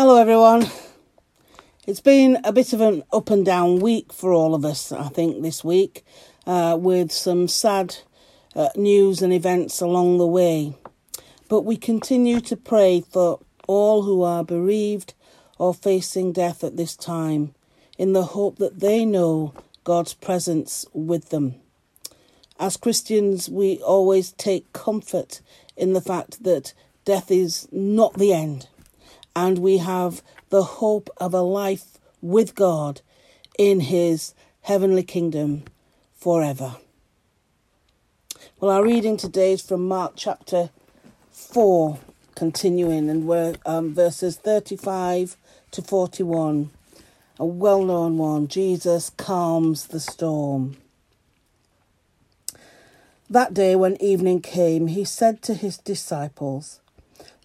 Hello, everyone. It's been a bit of an up and down week for all of us, I think, this week, uh, with some sad uh, news and events along the way. But we continue to pray for all who are bereaved or facing death at this time, in the hope that they know God's presence with them. As Christians, we always take comfort in the fact that death is not the end and we have the hope of a life with God in His heavenly kingdom forever. Well, our reading today is from Mark chapter 4, continuing, and we're um, verses 35 to 41. A well known one Jesus calms the storm. That day, when evening came, he said to his disciples,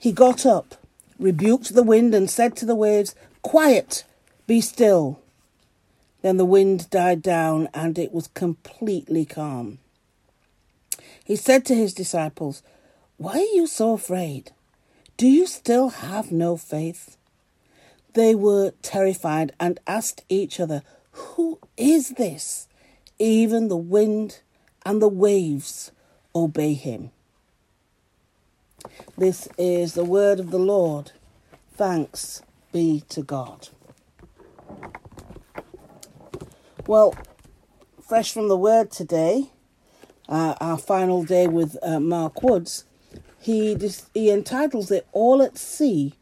He got up, rebuked the wind, and said to the waves, Quiet, be still. Then the wind died down, and it was completely calm. He said to his disciples, Why are you so afraid? Do you still have no faith? They were terrified and asked each other, Who is this? Even the wind and the waves obey him. This is the word of the Lord. Thanks be to God. Well, fresh from the word today, uh, our final day with uh, Mark Woods, he, dis- he entitles it All at Sea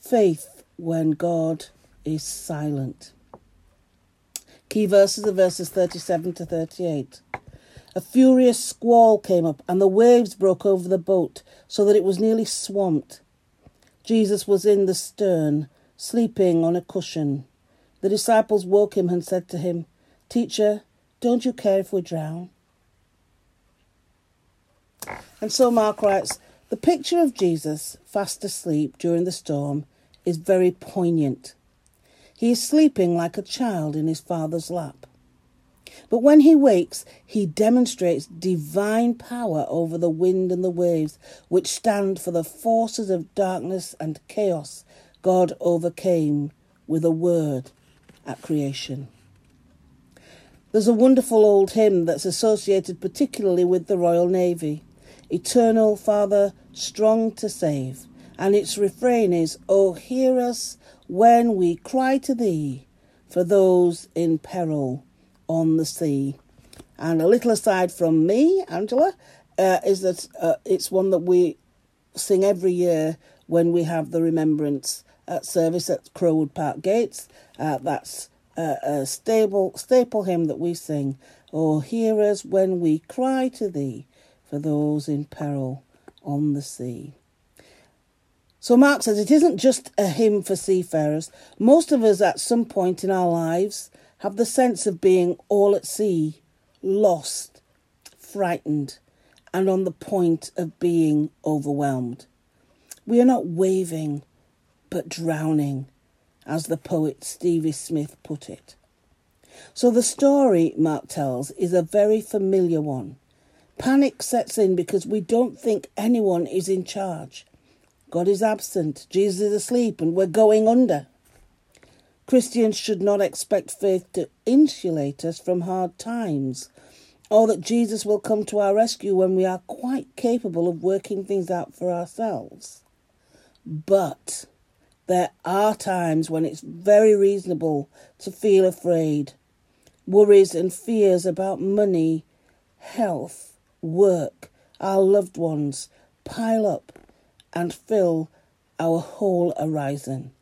Faith When God is Silent. Key verses are verses 37 to 38. A furious squall came up, and the waves broke over the boat so that it was nearly swamped. Jesus was in the stern, sleeping on a cushion. The disciples woke him and said to him, Teacher, don't you care if we drown? And so Mark writes, The picture of Jesus fast asleep during the storm is very poignant. He is sleeping like a child in his father's lap. But when he wakes, he demonstrates divine power over the wind and the waves, which stand for the forces of darkness and chaos God overcame with a word at creation. There's a wonderful old hymn that's associated particularly with the Royal Navy Eternal Father, strong to save. And its refrain is, Oh, hear us when we cry to thee for those in peril on the sea. And a little aside from me, Angela, uh, is that uh, it's one that we sing every year when we have the remembrance service at Crowwood Park Gates. Uh, that's a stable, staple hymn that we sing. Oh, hear us when we cry to thee for those in peril on the sea. So Mark says it isn't just a hymn for seafarers. Most of us at some point in our lives have the sense of being all at sea, lost, frightened, and on the point of being overwhelmed. We are not waving, but drowning, as the poet Stevie Smith put it. So the story Mark tells is a very familiar one. Panic sets in because we don't think anyone is in charge. God is absent, Jesus is asleep, and we're going under. Christians should not expect faith to insulate us from hard times, or that Jesus will come to our rescue when we are quite capable of working things out for ourselves. But there are times when it's very reasonable to feel afraid. Worries and fears about money, health, work, our loved ones pile up and fill our whole horizon.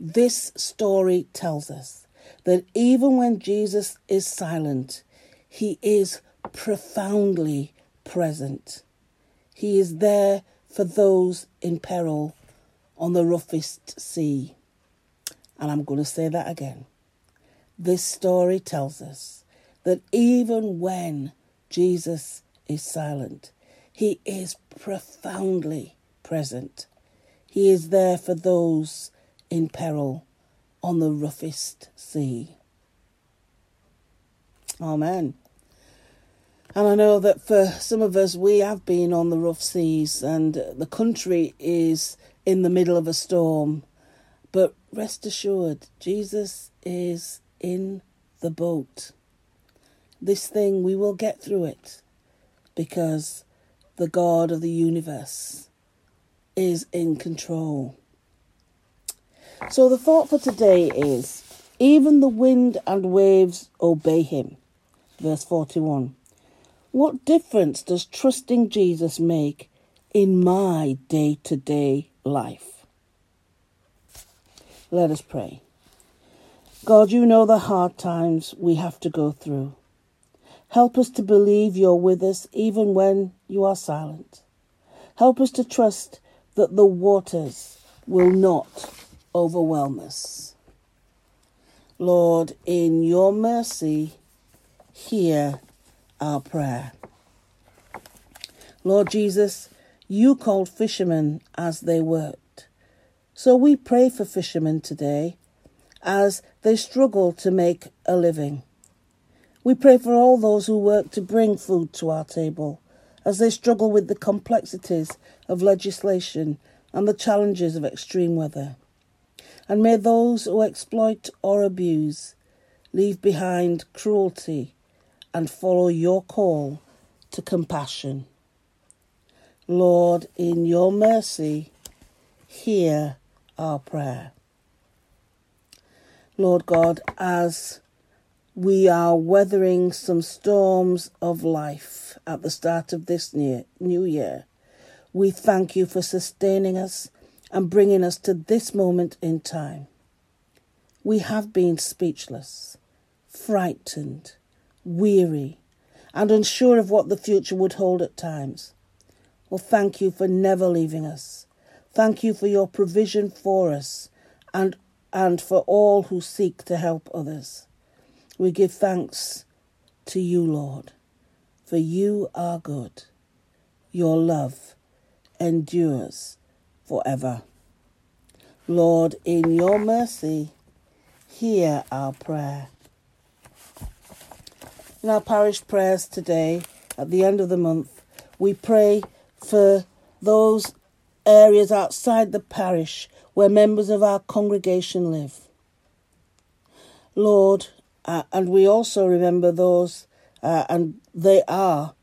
This story tells us that even when Jesus is silent, he is profoundly present. He is there for those in peril on the roughest sea. And I'm going to say that again. This story tells us that even when Jesus is silent, he is profoundly present. He is there for those in peril on the roughest sea. Amen. And I know that for some of us, we have been on the rough seas and the country is in the middle of a storm. But rest assured, Jesus is in the boat. This thing, we will get through it because the God of the universe is in control. So the thought for today is even the wind and waves obey him. Verse 41. What difference does trusting Jesus make in my day to day life? Let us pray. God, you know the hard times we have to go through. Help us to believe you're with us even when you are silent. Help us to trust that the waters will not overwhelm us. Lord, in your mercy, hear our prayer. Lord Jesus, you called fishermen as they worked. So we pray for fishermen today as they struggle to make a living. We pray for all those who work to bring food to our table as they struggle with the complexities of legislation and the challenges of extreme weather. And may those who exploit or abuse leave behind cruelty and follow your call to compassion. Lord, in your mercy, hear our prayer. Lord God, as we are weathering some storms of life at the start of this new year, we thank you for sustaining us and bringing us to this moment in time. We have been speechless, frightened, weary, and unsure of what the future would hold at times. Well, thank you for never leaving us. Thank you for your provision for us and, and for all who seek to help others. We give thanks to you, Lord, for you are good. Your love endures forever. Lord, in your mercy, hear our prayer. In our parish prayers today, at the end of the month, we pray for those areas outside the parish where members of our congregation live. Lord, uh, and we also remember those, uh, and they are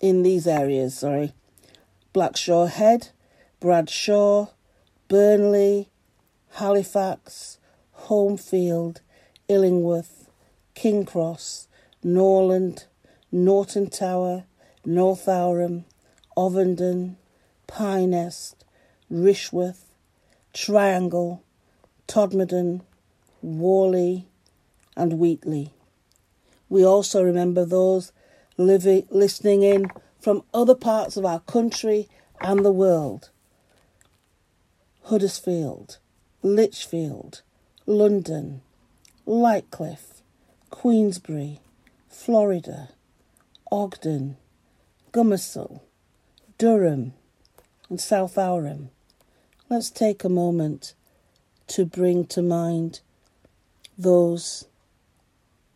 in these areas, sorry Blackshaw Head, Bradshaw, Burnley, Halifax, Holmfield, Illingworth, King Cross, Norland, Norton Tower, Northowram, Ovenden, Pye Nest, Rishworth, Triangle, Todmorden, Whalley, and Wheatley. We also remember those living, listening in from other parts of our country and the world. Huddersfield, Lichfield, London, Lightcliffe, Queensbury, Florida, Ogden, Gomersal, Durham, and Southowram. Let's take a moment to bring to mind those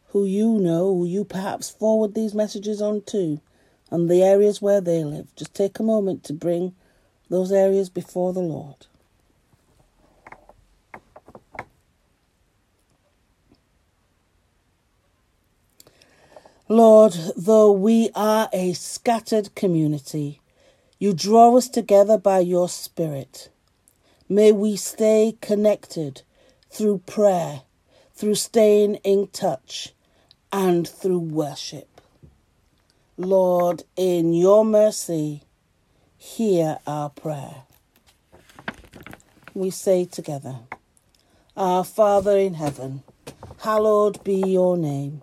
who you know, who you perhaps forward these messages on to, and the areas where they live. Just take a moment to bring those areas before the Lord. Lord, though we are a scattered community, you draw us together by your Spirit. May we stay connected through prayer, through staying in touch, and through worship. Lord, in your mercy, hear our prayer. We say together, Our Father in heaven, hallowed be your name.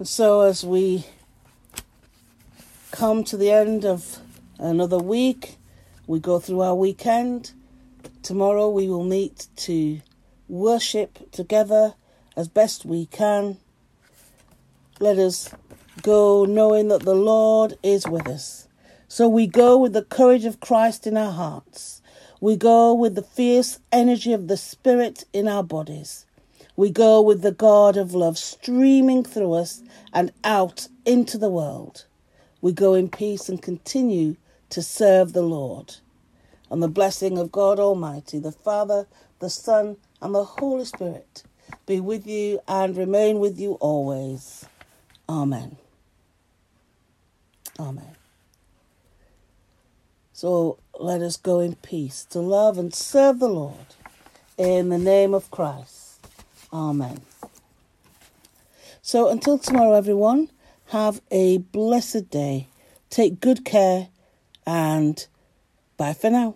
So, as we come to the end of another week, we go through our weekend. Tomorrow we will meet to worship together as best we can. Let us go knowing that the Lord is with us. So we go with the courage of Christ in our hearts. We go with the fierce energy of the Spirit in our bodies. We go with the God of love streaming through us and out into the world. We go in peace and continue to serve the Lord. And the blessing of God Almighty, the Father, the Son, and the Holy Spirit be with you and remain with you always. Amen. Amen. So let us go in peace to love and serve the Lord in the name of Christ. Amen. So until tomorrow, everyone, have a blessed day. Take good care and bye for now.